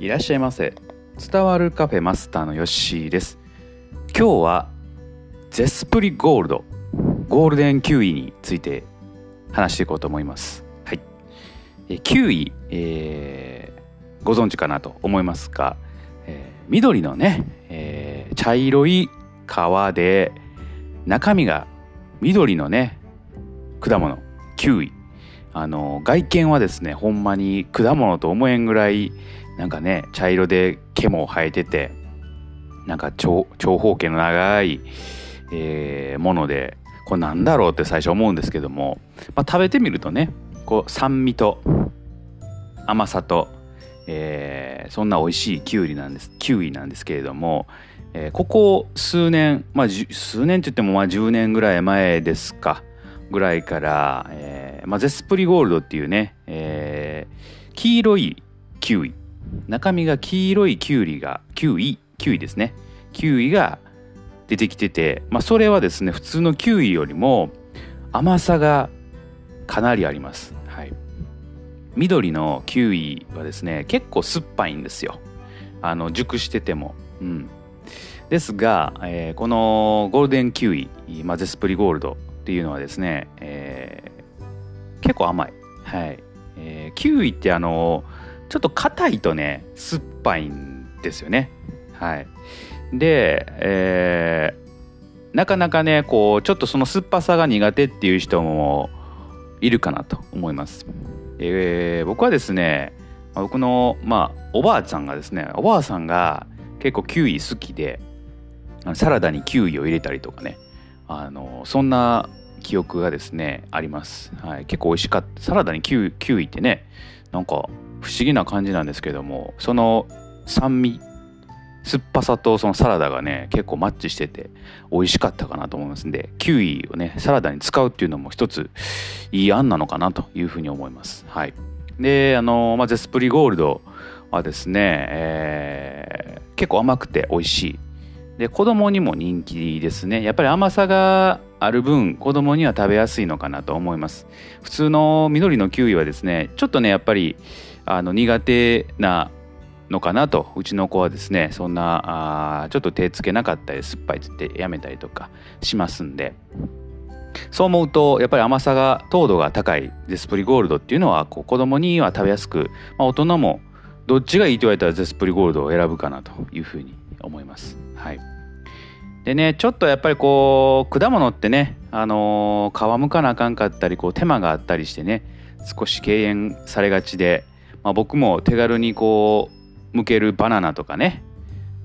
いらっしゃいませ。伝わるカフェマスターのヨッシーです。今日はゼスプリゴールドゴールデンキウイについて話していこうと思います。はい。えキウイ、えー、ご存知かなと思いますが、えー、緑のね、えー、茶色い皮で中身が緑のね果物キウイ。あの外見はですねほんまに果物と思えんぐらいなんかね茶色で毛も生えててなんか長方形の長い、えー、ものでこれなんだろうって最初思うんですけども、まあ、食べてみるとねこう酸味と甘さと、えー、そんな美味しいキュウリなんですキウイなんですけれども、えー、ここ数年まあ数年って言ってもまあ10年ぐらい前ですかぐらいから、えーまあ、ゼスプリゴールドっていうね、えー、黄色いキウイ中身が黄色いキュウリがキウイ？キウイですね。キウイが出てきてて、まあ、それはですね普通のキウイよりも甘さがかなりあります、はい、緑のキウイはですね結構酸っぱいんですよ。あの熟してても、うん、ですが、えー、このゴールデンキウイ、まあ、ゼスプリゴールドっていうのはですね、えー、結構甘い、はい。えー、キウイってあのちょっと硬いとね酸っぱいんですよね。はい。で、えー、なかなかねこうちょっとその酸っぱさが苦手っていう人もいるかなと思います、えー、僕はですね僕のまあおばあちゃんがですねおばあさんが結構キウイ好きでサラダにキウイを入れたりとかねあのそんな記憶がですねあります、はい、結構美味しかった。サラダにキウキウイってねなんか不思議な感じなんですけどもその酸味酸っぱさとそのサラダがね結構マッチしてて美味しかったかなと思いますんでキウイをねサラダに使うっていうのも一ついい案なのかなというふうに思います。はい。であの、まあ、ゼスプリゴールドはですね、えー、結構甘くて美味しいで子供にも人気ですね。やっぱり甘さがある分子供には食べやすいのかなと思います。普通の緑のキウイはですねちょっとねやっぱりあの苦手なのかなと。うちの子はですねそんなあちょっと手つけなかったり酸っぱいってってやめたりとかしますんで。そう思うとやっぱり甘さが糖度が高いゼスプリゴールドっていうのはこう子供には食べやすく、まあ、大人もどっちがいいと言われたらゼスプリゴールドを選ぶかなというふうに思います。はい、でねちょっとやっぱりこう果物ってね、あのー、皮むかなあかんかったりこう手間があったりしてね少し敬遠されがちで、まあ、僕も手軽にこう剥けるバナナとかね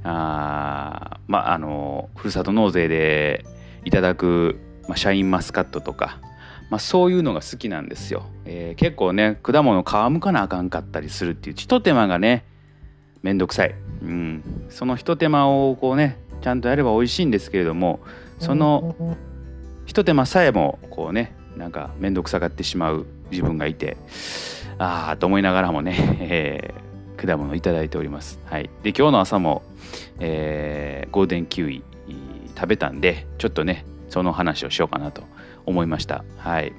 あまああのー、ふるさと納税でいただく、まあ、シャインマスカットとか、まあ、そういうのが好きなんですよ、えー、結構ね果物皮むかなあかんかったりするっていうひと手間がねめんどくさい、うん、そのひと手間をこうねちゃんとやれば美味しいんですけれどもそのひと手間さえもこうねなんか面倒くさがってしまう自分がいてああと思いながらもね、えー、果物いただいております。はい、で今日の朝も、えー、ゴールデンキウイ食べたんでちょっとねその話をしようかなと思いました。はい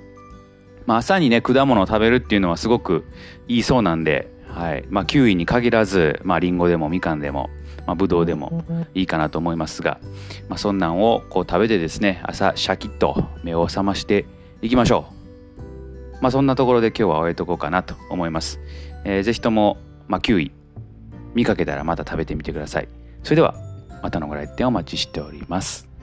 まあ、朝にね果物を食べるっていうのはすごくいいそうなんで、はい。まあ、キウイに限らず、まあ、リンゴでもみかんでもまあ、ブドウでもいいかなと思いますが、まあ、そんなんをこう食べてですね朝シャキッと目を覚ましていきましょう、まあ、そんなところで今日は終えとこうかなと思います、えー、ぜひとも、まあ、キウイ見かけたらまた食べてみてください。それではまたのご来店お待ちしております。